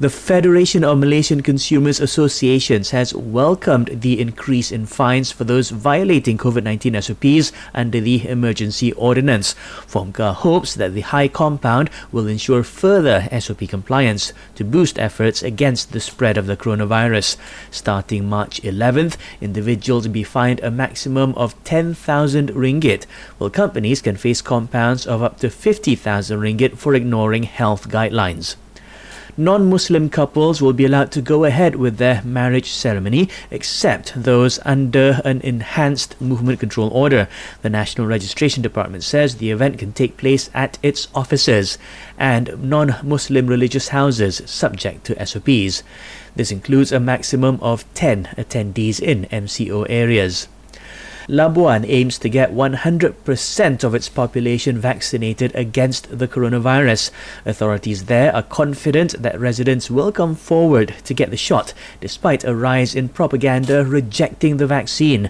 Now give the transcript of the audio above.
The Federation of Malaysian Consumers Associations has welcomed the increase in fines for those violating COVID 19 SOPs under the emergency ordinance. FOMCA hopes that the high compound will ensure further SOP compliance to boost efforts against the spread of the coronavirus. Starting March 11th, individuals will be fined a maximum of 10,000 ringgit, while companies can face compounds of up to 50,000 ringgit for ignoring health guidelines non Muslim couples will be allowed to go ahead with their marriage ceremony except those under an enhanced movement control order. The National Registration Department says the event can take place at its offices and non Muslim religious houses subject to SOPs. This includes a maximum of 10 attendees in MCO areas. Labuan aims to get 100% of its population vaccinated against the coronavirus. Authorities there are confident that residents will come forward to get the shot, despite a rise in propaganda rejecting the vaccine.